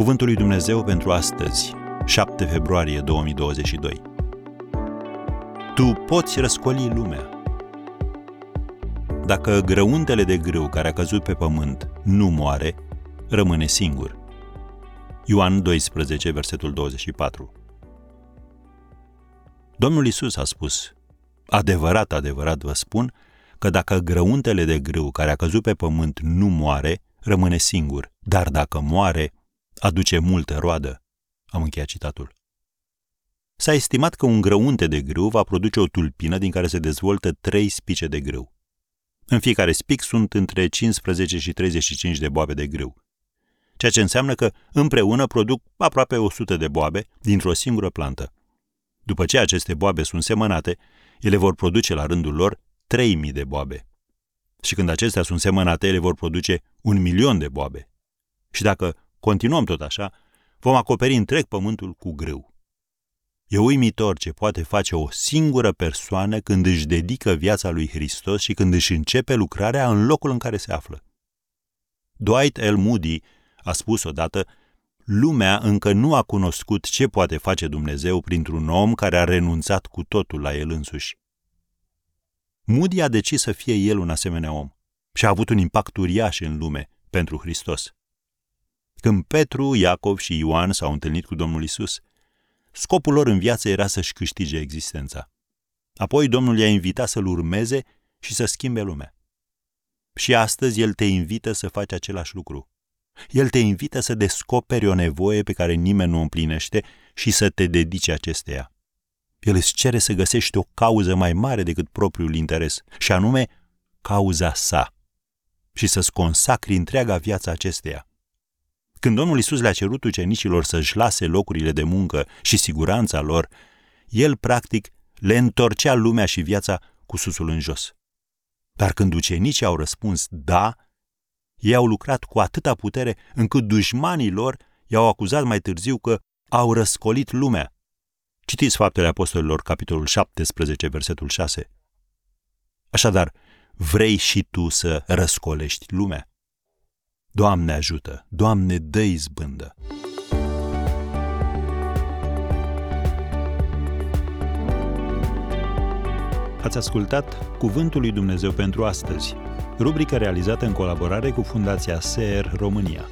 Cuvântul lui Dumnezeu pentru astăzi, 7 februarie 2022. Tu poți răscoli lumea. Dacă grăuntele de grâu care a căzut pe pământ nu moare, rămâne singur. Ioan 12, versetul 24. Domnul Isus a spus, adevărat, adevărat vă spun, că dacă grăuntele de grâu care a căzut pe pământ nu moare, rămâne singur, dar dacă moare, aduce multă roadă. Am încheiat citatul. S-a estimat că un grăunte de grâu va produce o tulpină din care se dezvoltă trei spice de grâu. În fiecare spic sunt între 15 și 35 de boabe de grâu, ceea ce înseamnă că împreună produc aproape 100 de boabe dintr-o singură plantă. După ce aceste boabe sunt semănate, ele vor produce la rândul lor 3000 de boabe. Și când acestea sunt semănate, ele vor produce un milion de boabe. Și dacă continuăm tot așa, vom acoperi întreg pământul cu grâu. E uimitor ce poate face o singură persoană când își dedică viața lui Hristos și când își începe lucrarea în locul în care se află. Dwight L. Moody a spus odată, lumea încă nu a cunoscut ce poate face Dumnezeu printr-un om care a renunțat cu totul la el însuși. Moody a decis să fie el un asemenea om și a avut un impact uriaș în lume pentru Hristos. Când Petru, Iacov și Ioan s-au întâlnit cu Domnul Isus, scopul lor în viață era să-și câștige existența. Apoi Domnul i-a invitat să-l urmeze și să schimbe lumea. Și astăzi El te invită să faci același lucru. El te invită să descoperi o nevoie pe care nimeni nu o împlinește și să te dedici acesteia. El îți cere să găsești o cauză mai mare decât propriul interes, și anume cauza sa, și să-ți consacri întreaga viață acesteia. Când Domnul Isus le-a cerut ucenicilor să-și lase locurile de muncă și siguranța lor, el, practic, le întorcea lumea și viața cu susul în jos. Dar când ucenicii au răspuns da, ei au lucrat cu atâta putere încât dușmanii lor i-au acuzat mai târziu că au răscolit lumea. Citiți Faptele Apostolilor, capitolul 17, versetul 6. Așadar, vrei și tu să răscolești lumea? Doamne ajută! Doamne, dă izbândă! Ați ascultat Cuvântul lui Dumnezeu pentru astăzi, rubrica realizată în colaborare cu Fundația SER România.